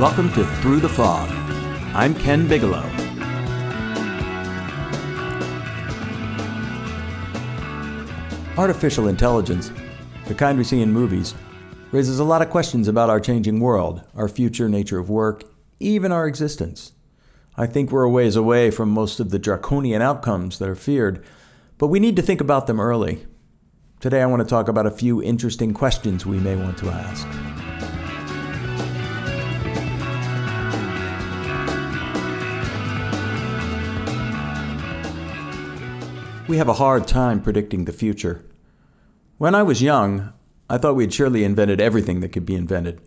Welcome to Through the Fog. I'm Ken Bigelow. Artificial intelligence, the kind we see in movies, raises a lot of questions about our changing world, our future nature of work, even our existence. I think we're a ways away from most of the draconian outcomes that are feared, but we need to think about them early. Today, I want to talk about a few interesting questions we may want to ask. We have a hard time predicting the future. When I was young, I thought we had surely invented everything that could be invented.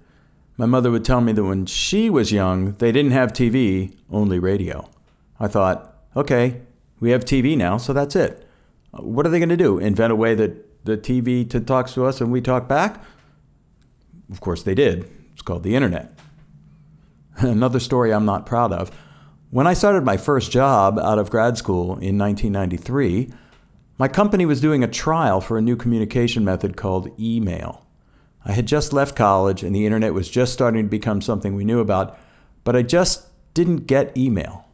My mother would tell me that when she was young, they didn't have TV, only radio. I thought, okay, we have TV now, so that's it. What are they going to do? Invent a way that the TV talks to us and we talk back? Of course they did. It's called the internet. Another story I'm not proud of. When I started my first job out of grad school in 1993, my company was doing a trial for a new communication method called email. I had just left college and the internet was just starting to become something we knew about, but I just didn't get email.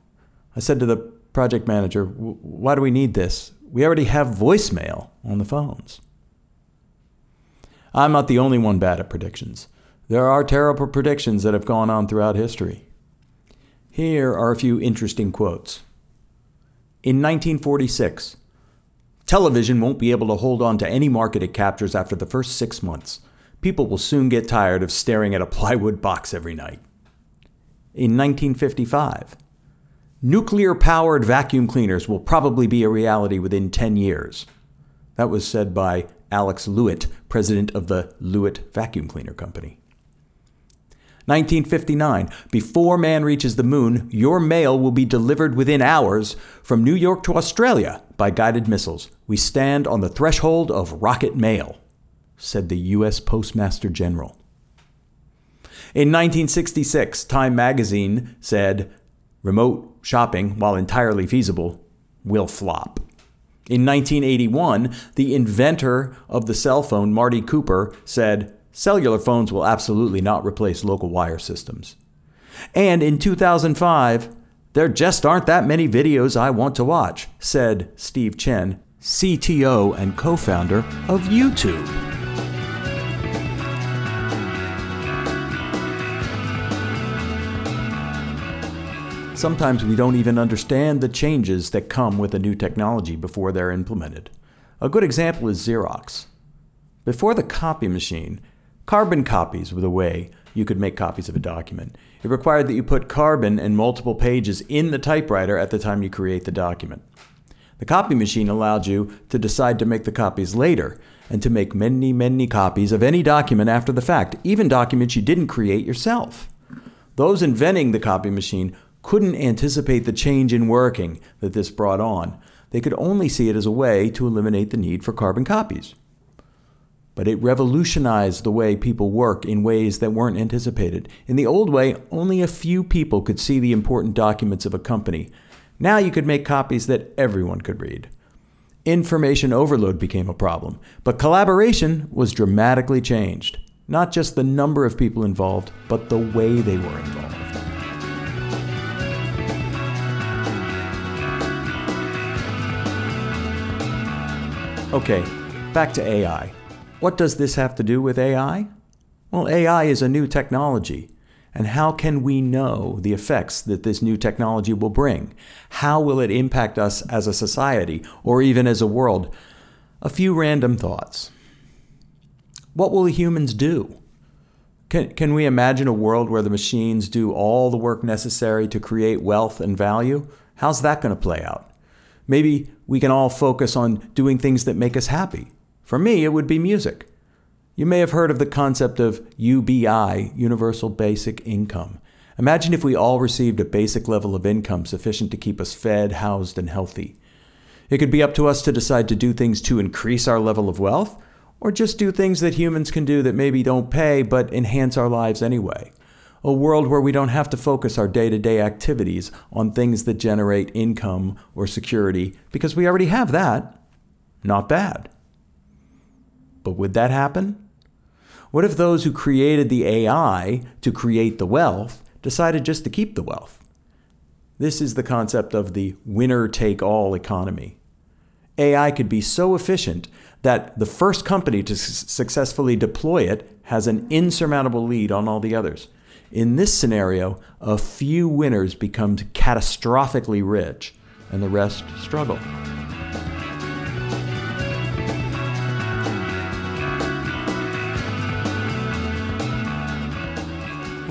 I said to the project manager, Why do we need this? We already have voicemail on the phones. I'm not the only one bad at predictions. There are terrible predictions that have gone on throughout history. Here are a few interesting quotes. In 1946, television won't be able to hold on to any market it captures after the first six months. People will soon get tired of staring at a plywood box every night. In 1955, nuclear powered vacuum cleaners will probably be a reality within 10 years. That was said by Alex Lewyt, president of the Lewyt Vacuum Cleaner Company. 1959. Before man reaches the moon, your mail will be delivered within hours from New York to Australia by guided missiles. We stand on the threshold of rocket mail, said the U.S. Postmaster General. In 1966, Time magazine said, Remote shopping, while entirely feasible, will flop. In 1981, the inventor of the cell phone, Marty Cooper, said, Cellular phones will absolutely not replace local wire systems. And in 2005, there just aren't that many videos I want to watch, said Steve Chen, CTO and co founder of YouTube. Sometimes we don't even understand the changes that come with a new technology before they're implemented. A good example is Xerox. Before the copy machine, Carbon copies were the way you could make copies of a document. It required that you put carbon and multiple pages in the typewriter at the time you create the document. The copy machine allowed you to decide to make the copies later and to make many, many copies of any document after the fact, even documents you didn't create yourself. Those inventing the copy machine couldn't anticipate the change in working that this brought on. They could only see it as a way to eliminate the need for carbon copies but it revolutionized the way people work in ways that weren't anticipated. In the old way, only a few people could see the important documents of a company. Now you could make copies that everyone could read. Information overload became a problem, but collaboration was dramatically changed. Not just the number of people involved, but the way they were involved. Okay, back to AI. What does this have to do with AI? Well, AI is a new technology. And how can we know the effects that this new technology will bring? How will it impact us as a society or even as a world? A few random thoughts. What will humans do? Can, can we imagine a world where the machines do all the work necessary to create wealth and value? How's that going to play out? Maybe we can all focus on doing things that make us happy for me, it would be music. You may have heard of the concept of UBI, Universal Basic Income. Imagine if we all received a basic level of income sufficient to keep us fed, housed, and healthy. It could be up to us to decide to do things to increase our level of wealth, or just do things that humans can do that maybe don't pay but enhance our lives anyway. A world where we don't have to focus our day to day activities on things that generate income or security because we already have that. Not bad. But would that happen? What if those who created the AI to create the wealth decided just to keep the wealth. This is the concept of the winner take all economy. AI could be so efficient that the first company to su- successfully deploy it has an insurmountable lead on all the others. In this scenario, a few winners become catastrophically rich, and the rest struggle.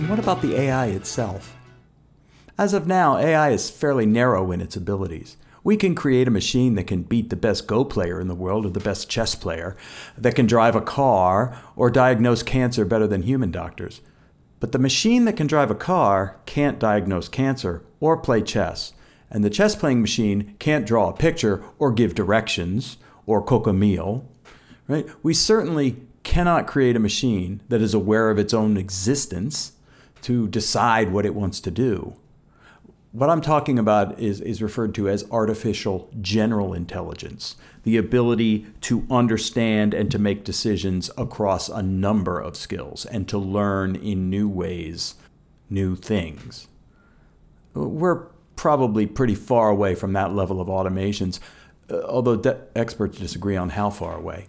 What about the AI itself? As of now, AI is fairly narrow in its abilities. We can create a machine that can beat the best Go player in the world or the best chess player, that can drive a car or diagnose cancer better than human doctors. But the machine that can drive a car can't diagnose cancer or play chess. And the chess playing machine can't draw a picture or give directions or cook a meal. Right? We certainly cannot create a machine that is aware of its own existence to decide what it wants to do. What I'm talking about is, is referred to as artificial general intelligence, the ability to understand and to make decisions across a number of skills and to learn in new ways, new things. We're probably pretty far away from that level of automations, uh, although de- experts disagree on how far away.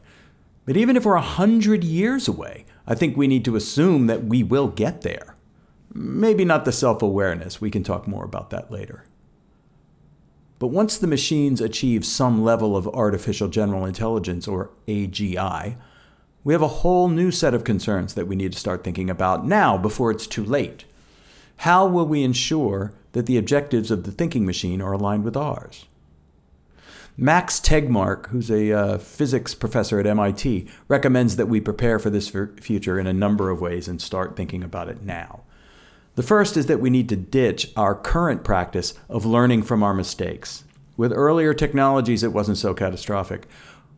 But even if we're 100 years away, I think we need to assume that we will get there. Maybe not the self awareness, we can talk more about that later. But once the machines achieve some level of artificial general intelligence, or AGI, we have a whole new set of concerns that we need to start thinking about now before it's too late. How will we ensure that the objectives of the thinking machine are aligned with ours? Max Tegmark, who's a uh, physics professor at MIT, recommends that we prepare for this future in a number of ways and start thinking about it now. The first is that we need to ditch our current practice of learning from our mistakes. With earlier technologies, it wasn't so catastrophic.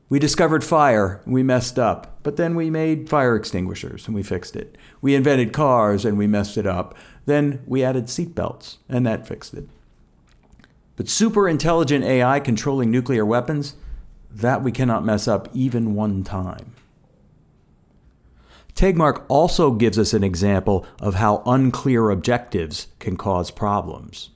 We discovered fire, and we messed up, but then we made fire extinguishers and we fixed it. We invented cars and we messed it up. Then we added seatbelts and that fixed it. But super intelligent AI controlling nuclear weapons, that we cannot mess up even one time. Tegmark also gives us an example of how unclear objectives can cause problems.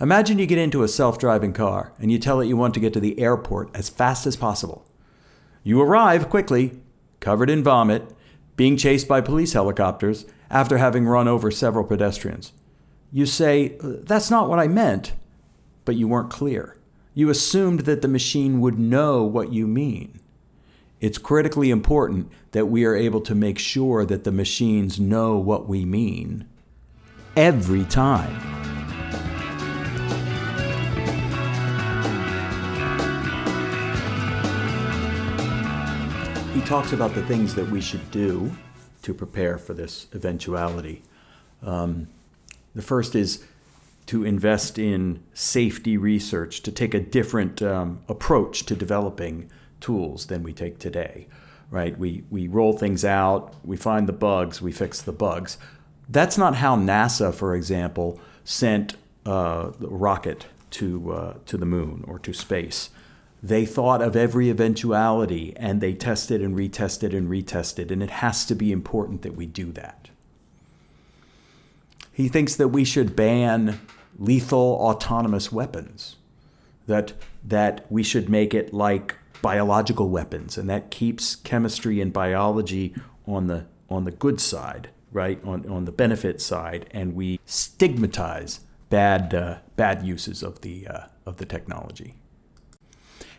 Imagine you get into a self driving car and you tell it you want to get to the airport as fast as possible. You arrive quickly, covered in vomit, being chased by police helicopters after having run over several pedestrians. You say, That's not what I meant, but you weren't clear. You assumed that the machine would know what you mean. It's critically important that we are able to make sure that the machines know what we mean every time. He talks about the things that we should do to prepare for this eventuality. Um, the first is to invest in safety research, to take a different um, approach to developing tools than we take today, right? We, we roll things out, we find the bugs, we fix the bugs. That's not how NASA, for example, sent uh, a rocket to, uh, to the moon or to space. They thought of every eventuality and they tested and retested and retested, and it has to be important that we do that. He thinks that we should ban lethal autonomous weapons, that, that we should make it like biological weapons, and that keeps chemistry and biology on the on the good side, right? On on the benefit side, and we stigmatize bad uh, bad uses of the uh, of the technology.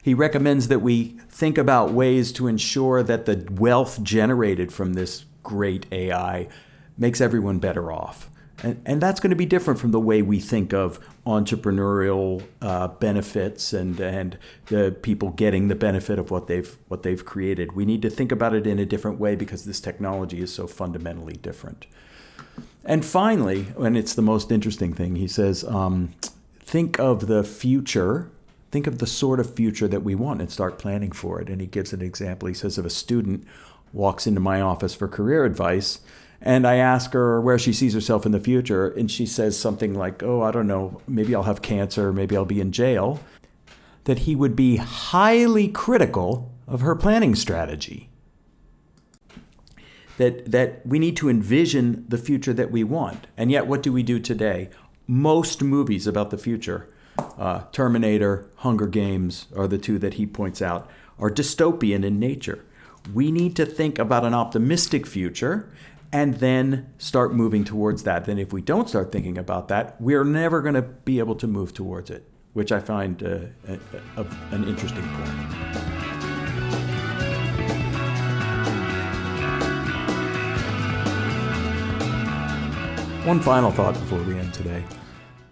He recommends that we think about ways to ensure that the wealth generated from this great AI makes everyone better off. And, and that's going to be different from the way we think of entrepreneurial uh, benefits and, and the people getting the benefit of what they've, what they've created. We need to think about it in a different way because this technology is so fundamentally different. And finally, and it's the most interesting thing, he says, um, think of the future think of the sort of future that we want and start planning for it. And he gives an example. He says, if a student walks into my office for career advice, and I ask her where she sees herself in the future, and she says something like, Oh, I don't know, maybe I'll have cancer, maybe I'll be in jail. That he would be highly critical of her planning strategy. that, that we need to envision the future that we want. And yet, what do we do today? Most movies about the future, uh, Terminator, Hunger Games are the two that he points out, are dystopian in nature. We need to think about an optimistic future and then start moving towards that. Then, if we don't start thinking about that, we're never going to be able to move towards it, which I find uh, a, a, an interesting point. One final thought before we end today.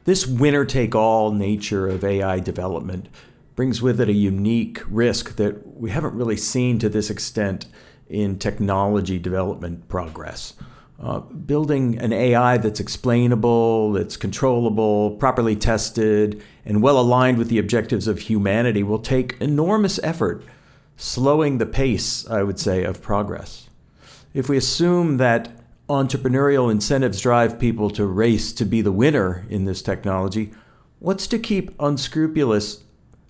This winner take all nature of AI development brings with it a unique risk that we haven't really seen to this extent in technology development progress. Uh, building an AI that's explainable, that's controllable, properly tested, and well aligned with the objectives of humanity will take enormous effort, slowing the pace, I would say, of progress. If we assume that entrepreneurial incentives drive people to race to be the winner in this technology, what's to keep unscrupulous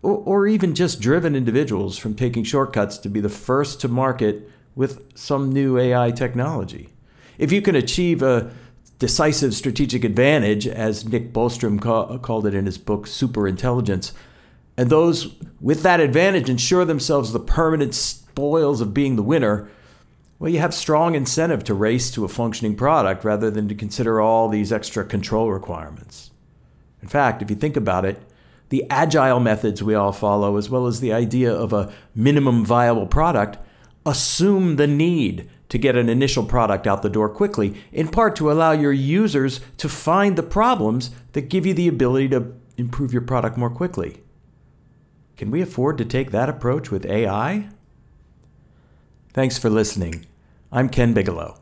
or, or, even just driven individuals from taking shortcuts to be the first to market with some new AI technology? If you can achieve a decisive strategic advantage, as Nick Bostrom ca- called it in his book Superintelligence, and those with that advantage ensure themselves the permanent spoils of being the winner, well, you have strong incentive to race to a functioning product rather than to consider all these extra control requirements. In fact, if you think about it, the agile methods we all follow, as well as the idea of a minimum viable product, assume the need to get an initial product out the door quickly, in part to allow your users to find the problems that give you the ability to improve your product more quickly. Can we afford to take that approach with AI? Thanks for listening. I'm Ken Bigelow.